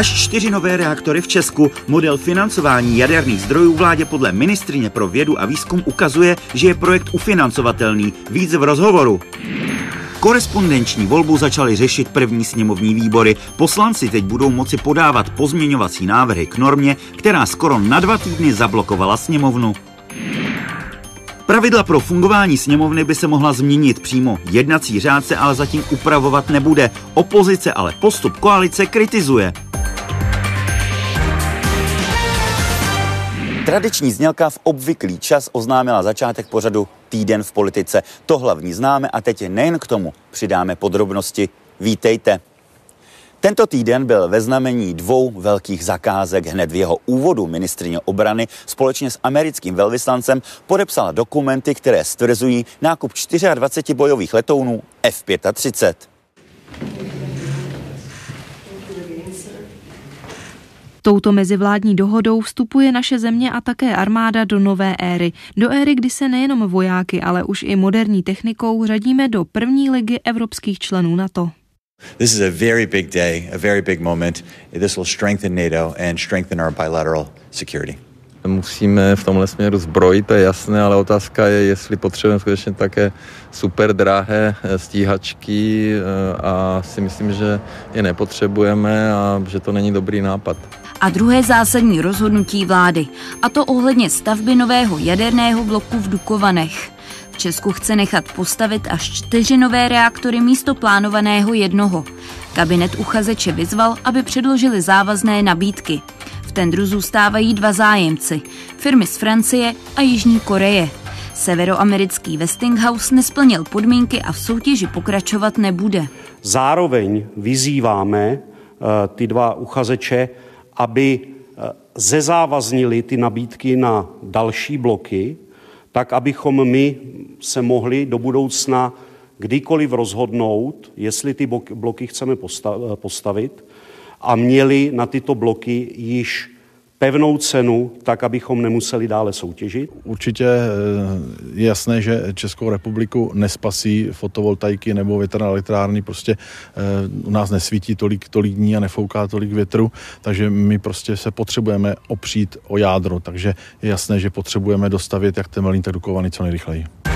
Až čtyři nové reaktory v Česku. Model financování jaderných zdrojů vládě podle ministrině pro vědu a výzkum ukazuje, že je projekt ufinancovatelný. Víc v rozhovoru. Korespondenční volbu začaly řešit první sněmovní výbory. Poslanci teď budou moci podávat pozměňovací návrhy k normě, která skoro na dva týdny zablokovala sněmovnu. Pravidla pro fungování sněmovny by se mohla změnit přímo. Jednací řád se ale zatím upravovat nebude. Opozice ale postup koalice kritizuje. Tradiční znělka v obvyklý čas oznámila začátek pořadu Týden v politice. To hlavní známe a teď nejen k tomu přidáme podrobnosti. Vítejte. Tento týden byl ve znamení dvou velkých zakázek. Hned v jeho úvodu ministrině obrany společně s americkým velvyslancem podepsala dokumenty, které stvrzují nákup 24 bojových letounů F-35. Touto mezivládní dohodou vstupuje naše země a také armáda do nové éry. Do éry, kdy se nejenom vojáky, ale už i moderní technikou řadíme do první ligy evropských členů NATO. This is a very big day, a very big moment. This will strengthen NATO and strengthen our bilateral security. Musíme v tomhle směru zbrojit, to je jasné, ale otázka je, jestli potřebujeme skutečně také super drahé eh, stíhačky eh, a si myslím, že je nepotřebujeme a že to není dobrý nápad. A druhé zásadní rozhodnutí vlády, a to ohledně stavby nového jaderného bloku v Dukovanech. V Česku chce nechat postavit až čtyři nové reaktory místo plánovaného jednoho. Kabinet uchazeče vyzval, aby předložili závazné nabídky. V tendru zůstávají dva zájemci, firmy z Francie a Jižní Koreje. Severoamerický Westinghouse nesplnil podmínky a v soutěži pokračovat nebude. Zároveň vyzýváme uh, ty dva uchazeče, aby uh, zezávaznili ty nabídky na další bloky, tak abychom my se mohli do budoucna kdykoliv rozhodnout, jestli ty bloky chceme postavit a měli na tyto bloky již pevnou cenu, tak abychom nemuseli dále soutěžit? Určitě eh, je jasné, že Českou republiku nespasí fotovoltaiky nebo větrné elektrárny, prostě eh, u nás nesvítí tolik, tolik dní a nefouká tolik větru, takže my prostě se potřebujeme opřít o jádro, takže je jasné, že potřebujeme dostavit jak Temelín, tak co nejrychleji.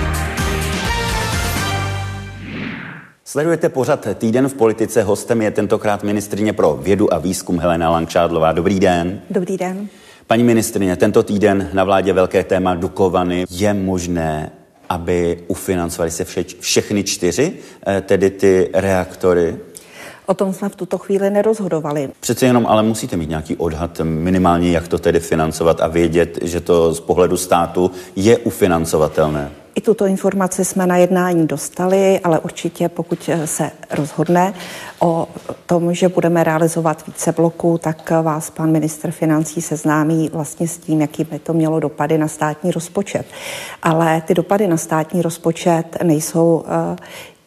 Sledujete pořad Týden v politice. Hostem je tentokrát ministrině pro vědu a výzkum Helena Langčádlová. Dobrý den. Dobrý den. Paní ministrině, tento týden na vládě velké téma Dukovany. Je možné, aby ufinancovali se vše, všechny čtyři, eh, tedy ty reaktory? O tom jsme v tuto chvíli nerozhodovali. Přece jenom ale musíte mít nějaký odhad minimálně, jak to tedy financovat a vědět, že to z pohledu státu je ufinancovatelné. Tuto informaci jsme na jednání dostali, ale určitě pokud se rozhodne o tom, že budeme realizovat více bloků, tak vás pan minister financí seznámí vlastně s tím, jaký by to mělo dopady na státní rozpočet. Ale ty dopady na státní rozpočet nejsou eh,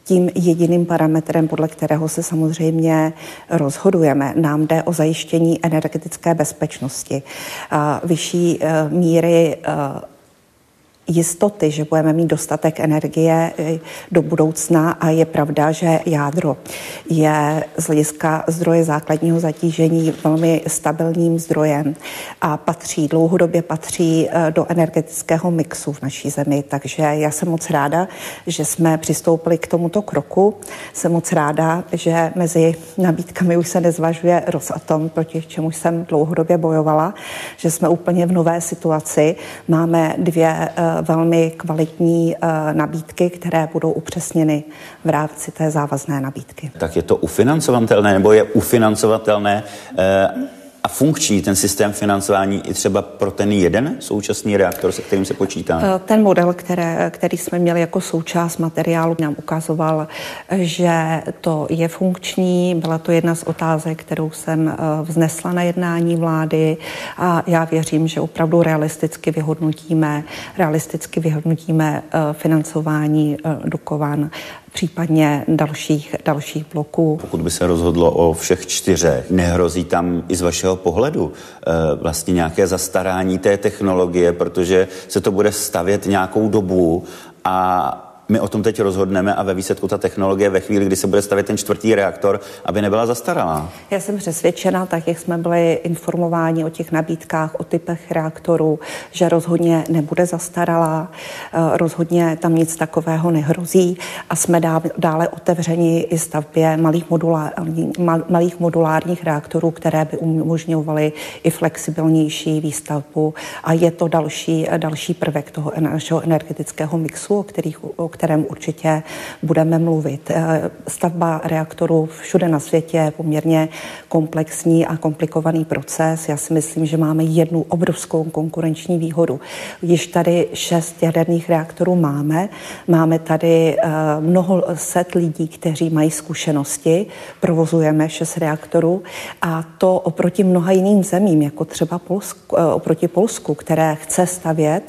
tím jediným parametrem, podle kterého se samozřejmě rozhodujeme. Nám jde o zajištění energetické bezpečnosti, eh, vyšší eh, míry jistoty, že budeme mít dostatek energie eh, do budoucna a je pravda, že jádro je z hlediska zdroje základního zatížení velmi stabilním zdrojem a patří, dlouhodobě patří eh, do energetického mixu v naší zemi. Takže já jsem moc ráda, že jsme přistoupili k tomuto kroku. Jsem moc ráda, že mezi nabídkami už se nezvažuje Rosatom, proti čemu jsem dlouhodobě bojovala, že jsme úplně v nové situaci. Máme dvě eh, velmi kvalitní eh, nabídky, které budou upřesněny v rámci té závazné nabídky. Tak je to ufinancovatelné nebo je ufinancovatelné eh, a funkční ten systém financování i třeba pro ten jeden současný reaktor, se kterým se počítá? Eh, ten model, které, který jsme měli jako součást materiálu, nám ukazoval, že to je funkční. Byla to jedna z otázek, kterou jsem eh, vznesla na jednání vlády a já věřím, že opravdu realisticky vyhodnotíme, realisticky vyhodnotíme eh, financování Dukovan případně dalších, dalších bloků. Pokud by se rozhodlo o všech čtyřech, nehrozí tam i z vašeho pohledu eh, vlastně nějaké zastarání té technologie, protože se to bude stavět nějakou dobu a my o tom teď rozhodneme a ve výsledku ta technologie ve chvíli, kdy se bude stavět ten čtvrtý reaktor, aby nebyla zastaralá. Já jsem přesvědčena, tak jak jsme byli informováni o těch nabídkách, o typech reaktorů, že rozhodně nebude zastaralá, eh, rozhodně tam nic takového nehrozí a jsme dále otevřeni i stavbě malých, modulární, malých modulárních reaktorů, které by umožňovaly i flexibilnější výstavbu a je to další, další prvek toho našeho energetického mixu, o, kterých, o kterém určitě budeme mluvit. Eh, stavba reaktorů všude na světě je poměrně komplexní a komplikovaný proces. Já si myslím, že máme jednu obrovskou konkurenční výhodu. Již tady šest jaderných reaktorů máme. Máme tady eh, mnoho set lidí, kteří mají zkušenosti. Provozujeme šest reaktorů a to oproti mnoha jiným zemím, jako třeba Polsku, eh, oproti Polsku, které chce stavět,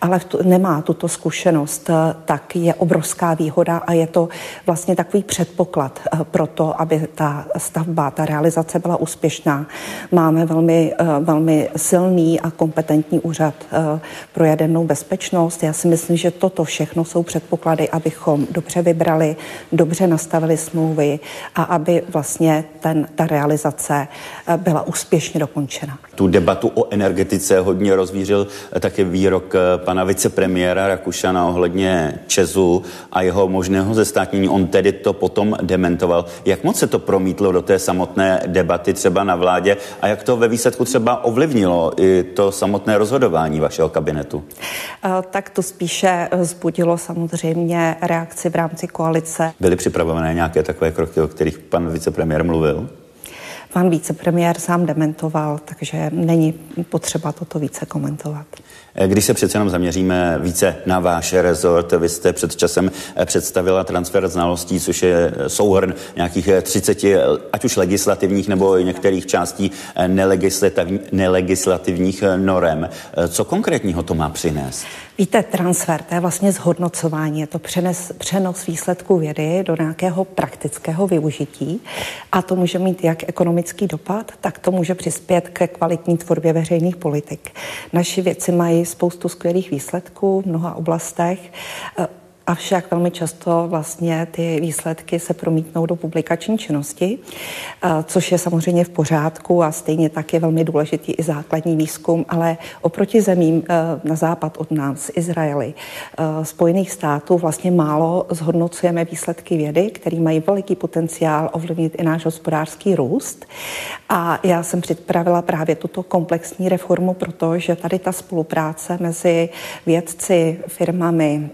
ale nemá tuto zkušenost, tak je obrovská výhoda a je to vlastně takový předpoklad eh, pro to, aby ta stavba, ta realizace byla úspěšná. Máme velmi, eh, velmi silný a kompetentní úřad eh, pro jadernou bezpečnost. Já si myslím, že toto všechno jsou předpoklady, abychom dobře vybrali, dobře nastavili smlouvy a aby vlastně ten, ta realizace byla úspěšně dokončena. Tu debatu o energetice hodně rozvířil také výrok pana vicepremiéra Rakušana ohledně Česu a jeho možného zestátnění. On tedy to potom dementoval. Jak moc se to promítlo do té samotné debaty třeba na vládě a jak to ve výsledku třeba ovlivnilo i to samotné rozhodování vašeho kabinetu? Tak to spíše zbudilo samozřejmě reakci v rámci koalice. Byly připravené nějaké takové kroky, o kterých pan vicepremiér mluvil? Pan vicepremiér sám dementoval, takže není potřeba toto více komentovat. Když se přece jenom zaměříme více na váš rezort, vy jste před časem představila transfer znalostí, což je souhrn nějakých 30, ať už legislativních nebo některých částí nelegislativních norem. Co konkrétního to má přinést? Víte, transfer, to je vlastně zhodnocování, je to přenes, přenos výsledků vědy do nějakého praktického využití a to může mít jak ekonomický dopad, tak to může přispět ke kvalitní tvorbě veřejných politik. Naši věci mají spoustu skvělých výsledků v mnoha oblastech. Avšak velmi často vlastně ty výsledky se promítnou do publikační činnosti, což je samozřejmě v pořádku a stejně tak je velmi důležitý i základní výzkum, ale oproti zemím na západ od nás, Izraeli, Spojených států, vlastně málo zhodnocujeme výsledky vědy, které mají veliký potenciál ovlivnit i náš hospodářský růst. A já jsem připravila právě tuto komplexní reformu, protože tady ta spolupráce mezi vědci, firmami,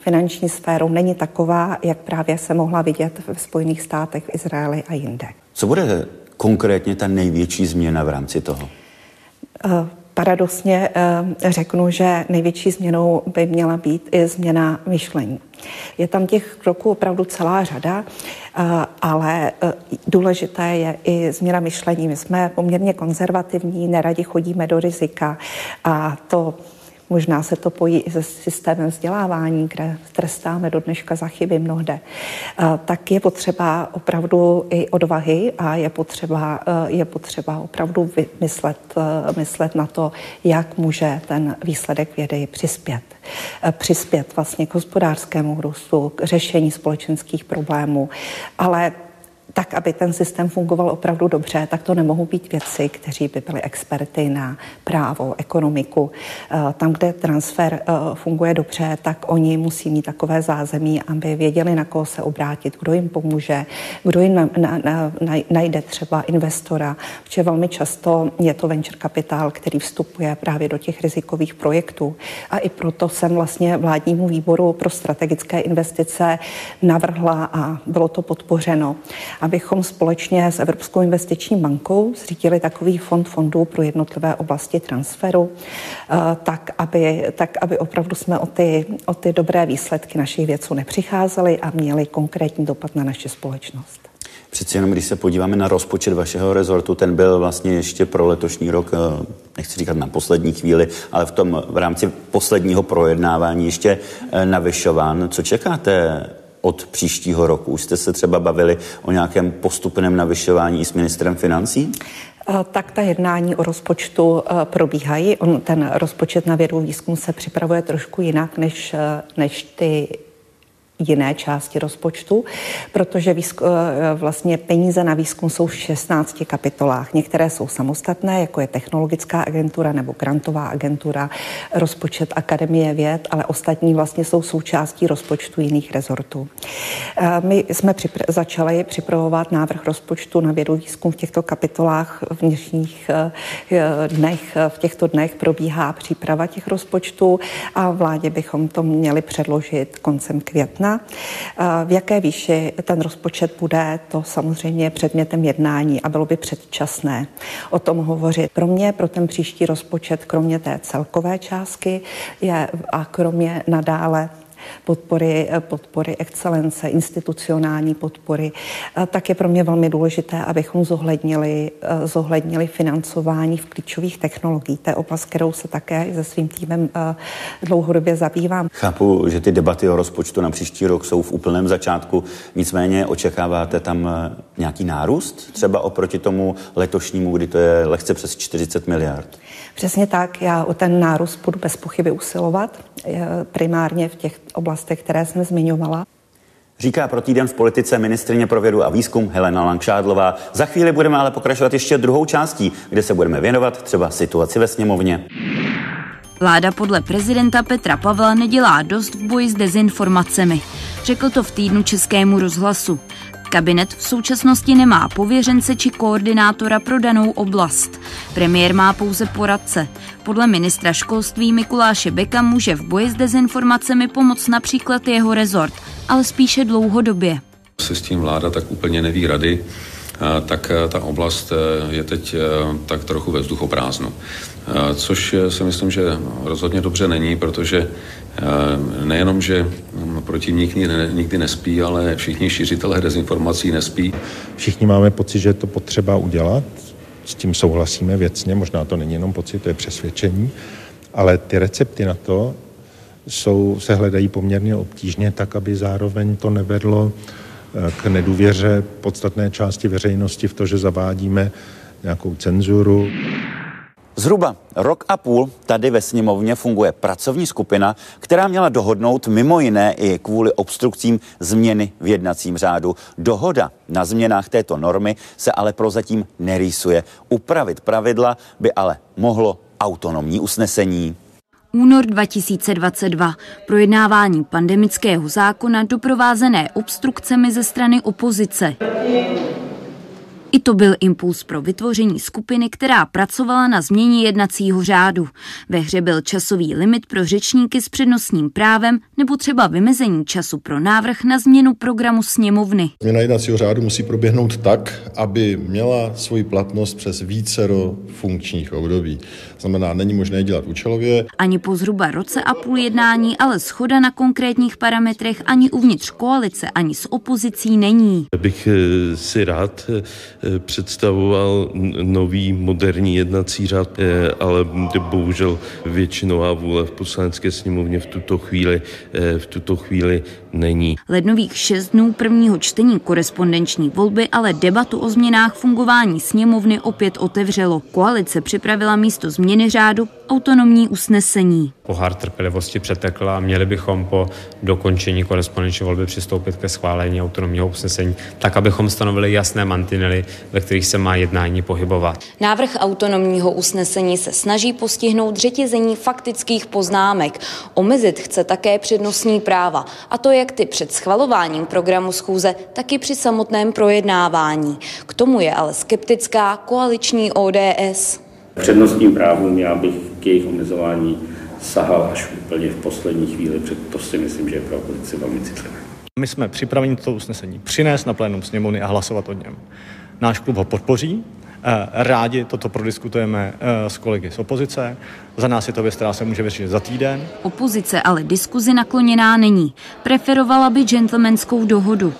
finanční finanční sférou není taková, jak právě se mohla vidět v Spojených státech, v Izraeli a jinde. Co bude konkrétně ta největší změna v rámci toho? Uh, paradoxně uh, řeknu, že největší změnou by měla být i změna myšlení. Je tam těch kroků opravdu celá řada, uh, ale důležité je i změna myšlení. My jsme poměrně konzervativní, neradi chodíme do rizika a to Možná se to pojí i se systémem vzdělávání, kde trestáme do dneška za chyby mnohde. Tak je potřeba opravdu i odvahy a je potřeba, e, je potřeba opravdu myslet, e, myslet na to, jak může ten výsledek vědy přispět. Přispět vlastně k hospodářskému růstu, k řešení společenských problémů, ale tak, aby ten systém fungoval opravdu dobře, tak to nemohou být věci, kteří by byli experty na právo, ekonomiku. Eh, tam, kde transfer eh, funguje dobře, tak oni musí mít takové zázemí, aby věděli, na koho se obrátit, kdo jim pomůže, kdo jim na, na, na, najde třeba investora, protože velmi často je to venture kapitál, který vstupuje právě do těch rizikových projektů. A i proto jsem vlastně vládnímu výboru pro strategické investice navrhla a bylo to podpořeno abychom společně s Evropskou investiční bankou zřídili takový fond fondů pro jednotlivé oblasti transferu, eh, tak aby, tak aby opravdu jsme o ty, o ty dobré výsledky našich věců nepřicházeli a měli konkrétní dopad na naši společnost. Přeci jenom, když se podíváme na rozpočet vašeho rezortu, ten byl vlastně ještě pro letošní rok, eh, nechci říkat na poslední chvíli, ale v tom v rámci posledního projednávání ještě eh, navyšován. Co čekáte od příštího roku? Už jste se třeba bavili o nějakém postupném navyšování s ministrem financí? Eh, tak ta jednání o rozpočtu eh, probíhají. On, ten rozpočet na vědu výzkum se připravuje trošku jinak než, eh, než ty jiné části rozpočtu, protože výzku, eh, vlastně peníze na výzkum jsou v 16 kapitolách. Některé jsou samostatné, jako je technologická agentura nebo grantová agentura, rozpočet Akademie věd, ale ostatní vlastně jsou součástí rozpočtu jiných rezortů. Eh, my jsme připr- začali připravovat návrh rozpočtu na vědu výzkum v těchto kapitolách v dnešních eh, dnech. V těchto dnech probíhá příprava těch rozpočtů a vládě bychom to měli předložit koncem května. V jaké výši ten rozpočet bude, to samozřejmě je předmětem jednání a bylo by předčasné o tom hovořit. Pro mě, pro ten příští rozpočet, kromě té celkové částky je a kromě nadále podpory, podpory excelence, institucionální podpory, tak je pro mě velmi důležité, abychom zohlednili, zohlednili financování v klíčových technologií. To je oblast, kterou se také se svým týmem eh, dlouhodobě zabývám. Chápu, že ty debaty o rozpočtu na příští rok jsou v úplném začátku, nicméně očekáváte tam eh, nějaký nárůst, třeba oproti tomu letošnímu, kdy to je lehce přes 40 miliard? Přesně tak, já o ten nárůst budu bez pochyby usilovat, eh, primárně v těch oblastech, které jsem zmiňovala. Říká pro týden v politice ministrině pro vědu a výzkum Helena Langšádlová. Za chvíli budeme ale pokračovat ještě druhou částí, kde se budeme věnovat třeba situaci ve sněmovně. Vláda podle prezidenta Petra Pavla nedělá dost v boji s dezinformacemi. Řekl to v týdnu Českému rozhlasu. Kabinet v současnosti nemá pověřence či koordinátora pro danou oblast. Premiér má pouze poradce. Podle ministra školství Mikuláše Beka může v boji s dezinformacemi pomoct například jeho rezort, ale spíše dlouhodobě. Se s tím vláda tak úplně neví rady, tak ta oblast e, je teď e, tak trochu ve vzduchoprázdnu. Což si myslím, že rozhodně dobře není, protože nejenom, že protivník nikdy nespí, ale všichni šířitelé dezinformací nespí. Všichni máme pocit, že je to potřeba udělat, s tím souhlasíme věcně, možná to není jenom pocit, to je přesvědčení, ale ty recepty na to jsou, se hledají poměrně obtížně, tak aby zároveň to nevedlo eh, k nedůvěře podstatné části veřejnosti v to, že zavádíme nějakou cenzuru. Zhruba rok a půl tady ve sněmovně funguje pracovní skupina, která měla dohodnout mimo jiné i kvůli obstrukcím změny v jednacím řádu. Dohoda na změnách této normy se ale prozatím nerýsuje. Upravit pravidla by ale mohlo autonomní usnesení. Únor 2022. Projednávání pandemického zákona doprovázené obstrukcemi ze strany opozice. I to byl impuls pro vytvoření skupiny, která pracovala na změně jednacího řádu. Ve hře byl časový limit pro řečníky s přednostním právem nebo třeba vymezení času pro návrh na změnu programu sněmovny. Změna jednacího řádu musí proběhnout tak, aby měla svoji platnost přes vícero funkčních období. Znamená, není možné dělat účelově. Ani po zhruba roce a půl jednání, ale schoda na konkrétních parametrech ani uvnitř koalice, ani s opozicí není. Bych eh, si rád eh, představoval nový moderní jednací řád, eh, ale bohužel většinová vůle v poslanecké sněmovně v tuto chvíli, v tuto chvíli není. Lednových šest dnů prvního čtení korespondenční volby ale debatu o změnách fungování sněmovny opět otevřelo. Koalice připravila místo změny řádu autonomní usnesení. Pohár trpělivosti přetekla a měli bychom po dokončení korespondenční volby přistoupit ke schválení autonomního usnesení, tak abychom stanovili jasné mantinely, ve kterých se má jednání pohybovat. Návrh autonomního usnesení se snaží postihnout řetězení faktických poznámek. Omezit chce také přednostní práva, a to jak ty před schvalováním programu schůze, tak i při samotném projednávání. K tomu je ale skeptická koaliční ODS. Přednostním právům já bych k jejich omezování sahal až úplně v poslední chvíli, to si myslím, že je pro opozici velmi citlivé. My jsme připraveni to usnesení přinést na plénum sněmovny a hlasovat o něm. Náš klub ho podpoří, eh, Rádi toto prodiskutujeme eh, s kolegy z opozice. Za nás je to věc, která se může vyřešit za týden. Opozice ale diskuzi nakloněná není. Preferovala by gentlemanskou dohodu.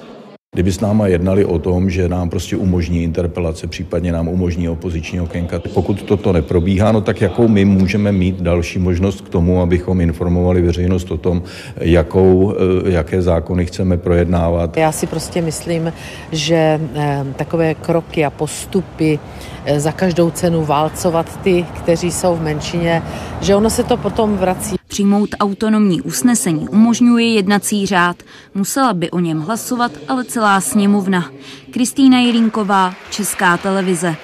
Kdyby s náma jednali o tom, že nám prostě umožní interpelace, případně nám umožní opoziční okénka, pokud toto neprobíhá, no tak jakou my můžeme mít další možnost k tomu, abychom informovali veřejnost o tom, jakou, eh, jaké zákony chceme projednávat. Já si prostě myslím, že eh, takové kroky a postupy za každou cenu válcovat ty, kteří jsou v menšině, že ono se to potom vrací. Přijmout autonomní usnesení umožňuje jednací řád. Musela by o něm hlasovat ale celá sněmovna. Kristýna Jirinková, Česká televize.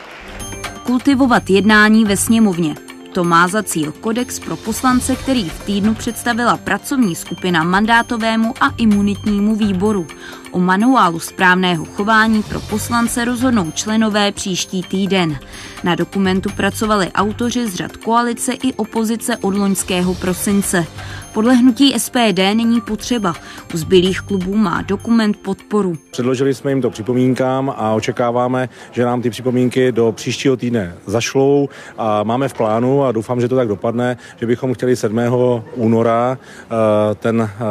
Kultivovat jednání ve sněmovně. To má za cíl kodex pro poslance, který v týdnu představila pracovní skupina mandátovému a imunitnímu výboru. O manuálu správného chování pro poslance rozhodnou členové příští týden. Na dokumentu pracovali autoři z řad koalice i opozice od loňského prosince. Podle hnutí SPD není potřeba. U zbylých klubů má dokument podporu. Předložili jsme jim to připomínkám a očekáváme, že nám ty připomínky do příštího týdne zašlou a máme v plánu a doufám, že to tak dopadne, že bychom chtěli 7. února eh, ten eh,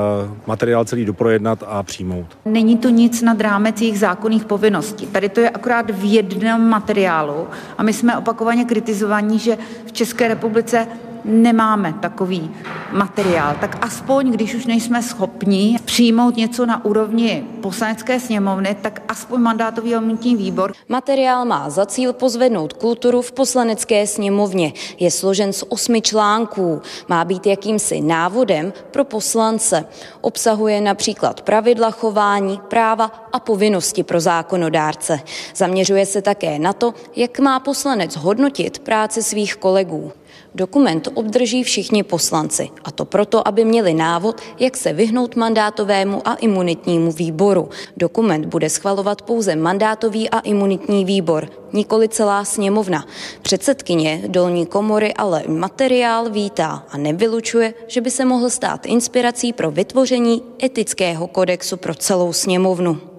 materiál celý doprojednat a přijmout. Není to nic nad rámec jejich zákonných povinností. Tady to je akorát v jednom materiálu a my jsme opakovaně kritizovaní, že v České republice nemáme takový materiál, tak aspoň, když už nejsme schopni přijmout něco na úrovni poslanecké sněmovny, tak aspoň mandátový a výbor. Materiál má za cíl pozvednout kulturu v poslanecké sněmovně. Je složen z osmi článků. Má být jakýmsi návodem pro poslance. Obsahuje například pravidla chování, práva a povinnosti pro zákonodárce. Zaměřuje se také na to, jak má poslanec hodnotit práci svých kolegů. Dokument obdrží všichni poslanci, a to proto, aby měli návod, jak se vyhnout mandátovému a imunitnímu výboru. Dokument bude schvalovat pouze mandátový a imunitní výbor, nikoli celá sněmovna. Předsedkyně dolní komory ale materiál vítá a nevylučuje, že by se mohl stát inspirací pro vytvoření etického kodexu pro celou sněmovnu.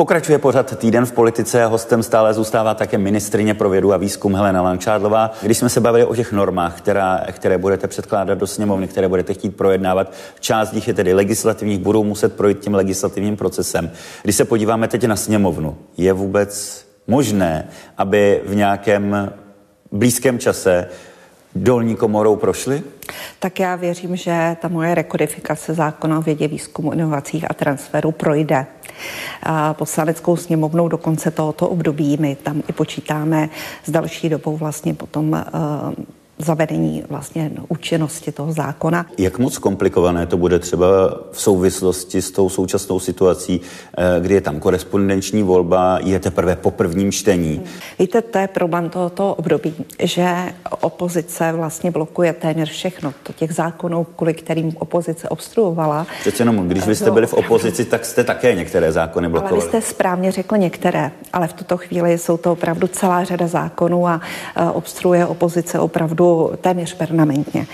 Pokračuje pořad Týden v politice a hostem stále zůstává také ministrině pro vědu a výzkum Helena Langšádlová. Když jsme se bavili o těch normách, která, které budete předkládat do sněmovny, které budete chtít projednávat, část nich je tedy legislativních, budou muset projít tím legislativním procesem. Když se podíváme teď na sněmovnu, je vůbec možné, aby v nějakém blízkém čase dolní komorou prošly? Tak já věřím, že ta moje rekodifikace zákona o vědě, výzkumu, inovacích a transferu projde poslaneckou sněmovnou do konce tohoto období. My tam i počítáme s další dobou vlastně potom eh, zavedení vlastně účinnosti toho zákona. Jak moc komplikované to bude třeba v souvislosti s tou současnou situací, eh, kdy je tam korespondenční volba, je teprve po prvním čtení? Víte, to je problém tohoto období, že opozice vlastně blokuje téměř všechno. To těch zákonů, kvůli kterým opozice obstruovala. Přece jenom, když vy jste byli v opozici, tak jste také některé zákony blokovali. Ale vy jste správně řekl některé, ale v tuto chvíli jsou to opravdu celá řada zákonů a eh, obstruuje opozice opravdu téměř permanentně.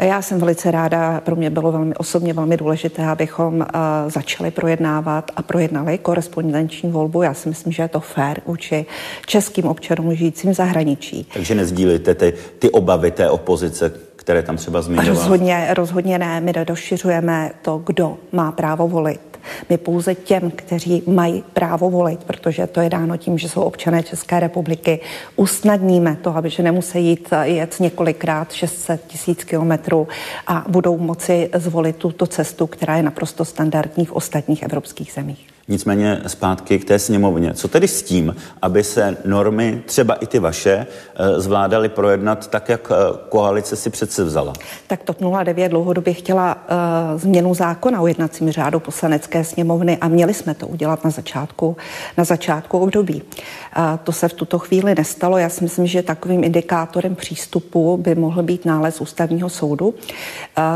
Já jsem velice ráda, pro mě bylo velmi osobně velmi důležité, abychom uh, začali projednávat a projednali korespondenční volbu. Já si myslím, že je to fér vůči českým občanům žijícím v zahraničí. Takže nezdílíte ty, ty obavy té opozice, které tam třeba zmiňoval? Rozhodně, rozhodně ne. My rozšiřujeme to, kdo má právo volit. My pouze těm, kteří mají právo volit, protože to je dáno tím, že jsou občané České republiky, usnadníme to, aby že nemusí jít jet několikrát 600 tisíc kilometrů a budou moci zvolit tuto cestu, která je naprosto standardní v ostatních evropských zemích. Nicméně zpátky k té sněmovně. Co tedy s tím, aby se normy, třeba i ty vaše, eh, zvládaly projednat tak, jak eh, koalice si přece vzala? Tak TOP 09 dlouhodobě chtěla uh, změnu zákona o jednacím řádu poslanecké sněmovny a měli jsme to udělat na začátku, na začátku období. Uh, to se v tuto chvíli nestalo. Já si myslím, že takovým indikátorem přístupu by mohl být nález ústavního soudu, uh,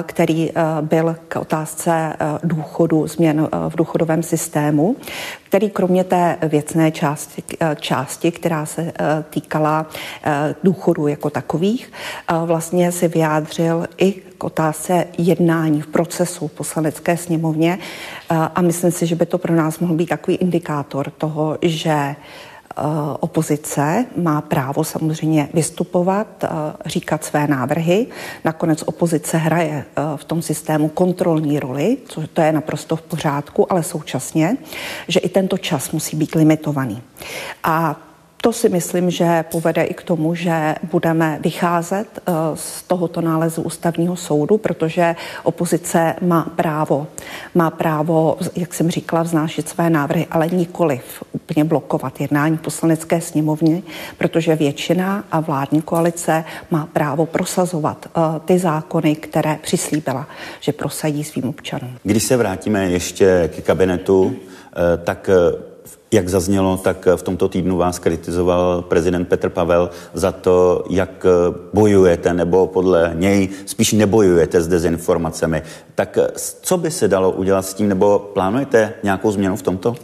který uh, byl k otázce uh, důchodu, změn uh, v důchodovém systému který kromě té věcné části, eh, části která se eh, týkala eh, důchodu jako takových, vlastně si vyjádřil i k otázce jednání v procesu poslanecké sněmovně a myslím si, že by to pro nás mohl být takový indikátor toho, že Eh, opozice má právo samozřejmě vystupovat, eh, říkat své návrhy. Nakonec opozice hraje eh, v tom systému kontrolní roli, což to je naprosto v pořádku, ale současně, že i tento čas musí být limitovaný. A to si myslím, že povede i k tomu, že budeme vycházet eh, z tohoto nálezu ústavního soudu, protože opozice má právo, má právo, jak jsem říkala, vznášet své návrhy, ale nikoliv úplně blokovat jednání poslanecké sněmovny, protože většina a vládní koalice má právo prosazovat eh, ty zákony, které přislíbila, že prosadí svým občanům. Když se vrátíme ještě k kabinetu, eh, tak jak zaznělo, tak v tomto týdnu vás kritizoval prezident Petr Pavel za to, jak bojujete, nebo podle něj spíš nebojujete s dezinformacemi. Tak co by se dalo udělat s tím, nebo plánujete nějakou změnu v tomto?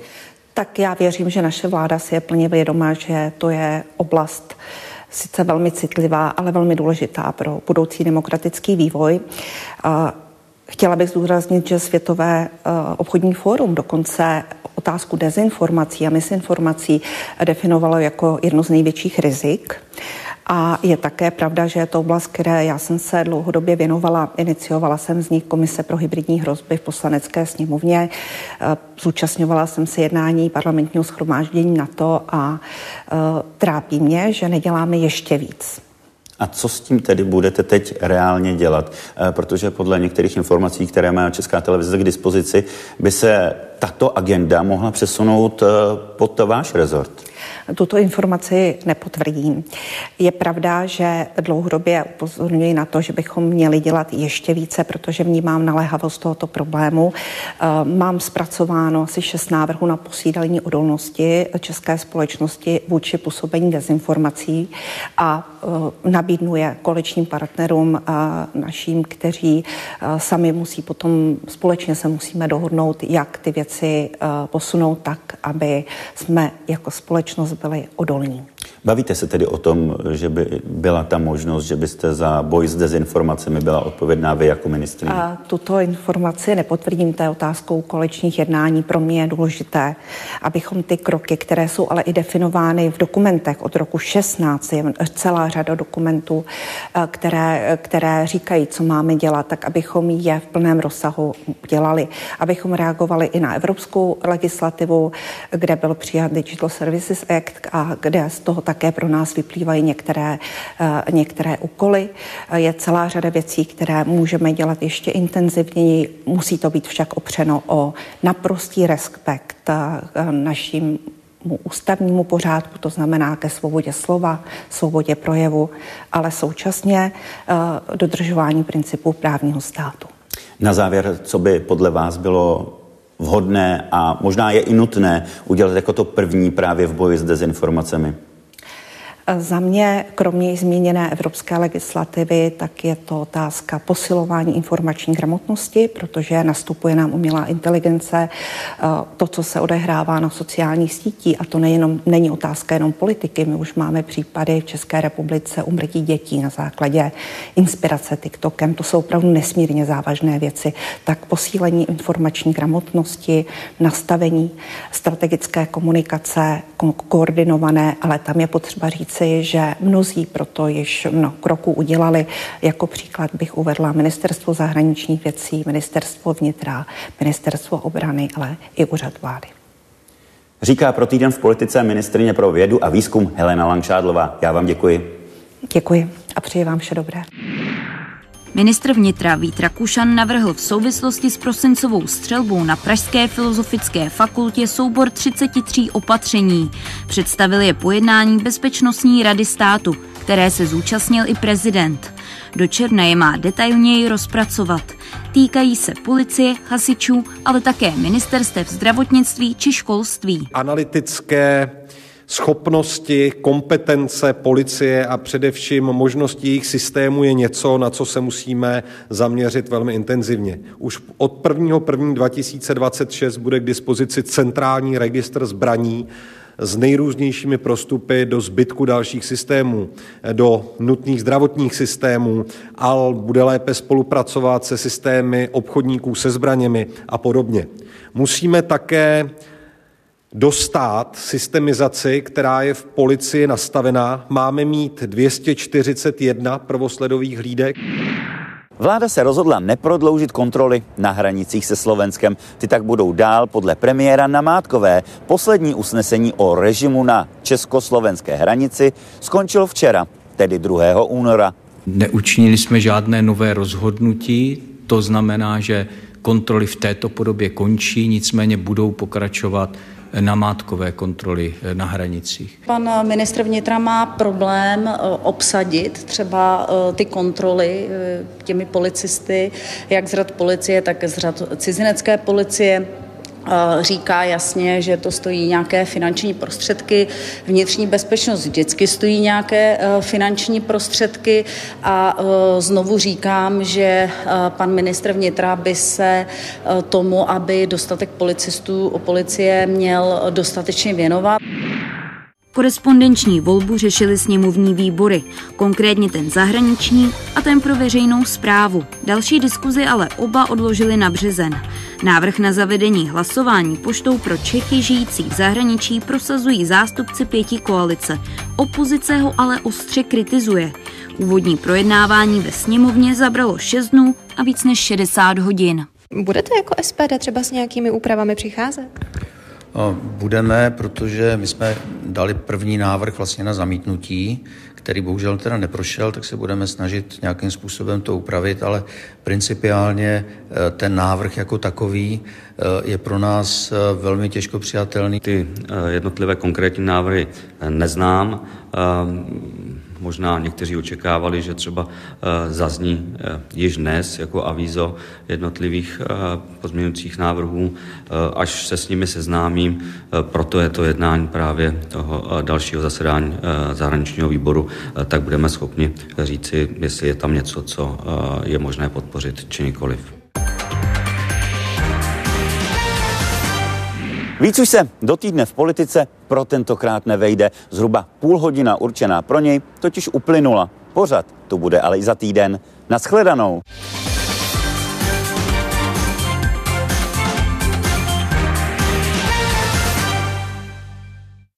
Tak já věřím, že naše vláda si je plně vědomá, že to je oblast sice velmi citlivá, ale velmi důležitá pro budoucí demokratický vývoj. Chtěla bych zdůraznit, že Světové obchodní fórum dokonce otázku dezinformací a misinformací definovalo jako jedno z největších rizik. A je také pravda, že je to oblast, které já jsem se dlouhodobě věnovala. Iniciovala jsem vznik Komise pro hybridní hrozby v poslanecké sněmovně. E, zúčastňovala jsem se jednání parlamentního schromáždění NATO a e, trápí mě, že neděláme ještě víc. A co s tím tedy budete teď reálně dělat? E, protože podle některých informací, které má Česká televize k dispozici, by se tato agenda mohla přesunout pod váš rezort. Tuto informaci nepotvrdím. Je pravda, že dlouhodobě upozorňuji na to, že bychom měli dělat ještě více, protože vnímám naléhavost tohoto problému. Eh, mám zpracováno asi šest návrhů na posílení odolnosti české společnosti vůči působení dezinformací a eh, nabídnu je koaličním partnerům eh, naším, kteří sami musí potom společně se musíme dohodnout, jak ty věci posunout tak, aby jsme jako společnost byli odolní. Bavíte se tedy o tom, že by byla ta možnost, že byste za boj s dezinformacemi byla odpovědná vy jako ministrině? A tuto informaci nepotvrdím, té otázkou kolečních jednání. Pro mě je důležité, abychom ty kroky, které jsou ale i definovány v dokumentech od roku 16, je celá řada dokumentů, eh, které, které říkají, co máme dělat, tak abychom je v plném rozsahu dělali, abychom reagovali i na evropskou legislativu, kde byl přijat Digital Services Act a kde z toho také pro nás vyplývají některé, eh, některé úkoly. Eh, je celá řada věcí, které můžeme dělat ještě intenzivněji. Musí to být však opřeno o naprostý respekt eh, naším ústavnímu pořádku, to znamená ke svobodě slova, svobodě projevu, ale současně dodržování principů právního státu. Na závěr, co by podle vás bylo vhodné a možná je i nutné udělat jako to první právě v boji s dezinformacemi? Za mě, kromě zmíněné evropské legislativy, tak je to otázka posilování informační gramotnosti, protože nastupuje nám umělá inteligence, eh, to, co se odehrává na sociálních sítích, a to nejenom, není otázka jenom politiky. My už máme případy v České republice umrtí dětí na základě inspirace TikTokem. To jsou opravdu nesmírně závažné věci. Tak posílení informační gramotnosti, nastavení strategické komunikace, ko- koordinované, ale tam je potřeba říct, říci, že mnozí proto již mnoho kroků udělali. Jako příklad bych uvedla ministerstvo zahraničních věcí, ministerstvo vnitra, ministerstvo obrany, ale i úřad vlády. Říká pro týden v politice ministrině pro vědu a výzkum Helena Langšádlová. Já vám děkuji. Děkuji a přeji vám vše dobré. Ministr vnitra Vít Rakušan navrhl v souvislosti s prosincovou střelbou na Pražské filozofické fakultě soubor 33 opatření. Představil je pojednání Bezpečnostní rady státu, které se zúčastnil i prezident. Do černé je má detailněji rozpracovat. Týkají se policie, hasičů, ale také ministerstev zdravotnictví či školství. Analytické schopnosti, kompetence policie a především možnosti jejich systému je něco, na co se musíme zaměřit velmi intenzivně. Už od 1. 1. 2026 bude k dispozici centrální registr zbraní, s nejrůznějšími prostupy do zbytku dalších systémů, do nutných zdravotních systémů, AL bude lépe spolupracovat se systémy obchodníků se zbraněmi a podobně. Musíme také dostat systemizaci, která je v policii nastavená. Máme mít 241 prvosledových hlídek. Vláda se rozhodla neprodloužit kontroly na hranicích se Slovenskem. Ty tak budou dál podle premiéra Namátkové. Poslední usnesení o režimu na československé hranici skončilo včera, tedy 2. února. Neučinili jsme žádné nové rozhodnutí, to znamená, že kontroly v této podobě končí, nicméně budou pokračovat namátkové kontroly na hranicích. Pan ministr vnitra má problém eh, obsadit třeba eh, ty kontroly eh, těmi policisty, jak z řad policie, tak z řad cizinecké policie říká jasně, že to stojí nějaké finanční prostředky. Vnitřní bezpečnost vždycky stojí nějaké finanční prostředky a znovu říkám, že pan ministr vnitra by se tomu, aby dostatek policistů o policie měl dostatečně věnovat. Korespondenční volbu řešili sněmovní výbory, konkrétně ten zahraniční a ten pro veřejnou zprávu. Další diskuzi ale oba odložili na březen. Návrh na zavedení hlasování poštou pro Čechy žijící v zahraničí prosazují zástupci pěti koalice. Opozice ho ale ostře kritizuje. Úvodní projednávání ve sněmovně zabralo 6 dnů a víc než 60 hodin. Budete jako SPD třeba s nějakými úpravami přicházet? Budeme, protože my jsme dali první návrh vlastně na zamítnutí, který bohužel teda neprošel, tak se budeme snažit nějakým způsobem to upravit, ale principiálně eh, ten návrh jako takový eh, je pro nás eh, velmi těžko přijatelný. Ty jednotlivé konkrétní návrhy neznám. Možná někteří očekávali, že třeba eh, zazní eh, již dnes jako avízo jednotlivých eh, pozměňujících návrhů, až se s nimi seznámím. Proto je to jednání právě toho dalšího zasedání zahraničního výboru, tak budeme schopni říci, jestli je tam něco, co je možné podpořit, či nikoliv. Víc už se do týdne v politice pro tentokrát nevejde. Zhruba půl hodina určená pro něj totiž uplynula. Pořad tu bude ale i za týden. Naschledanou.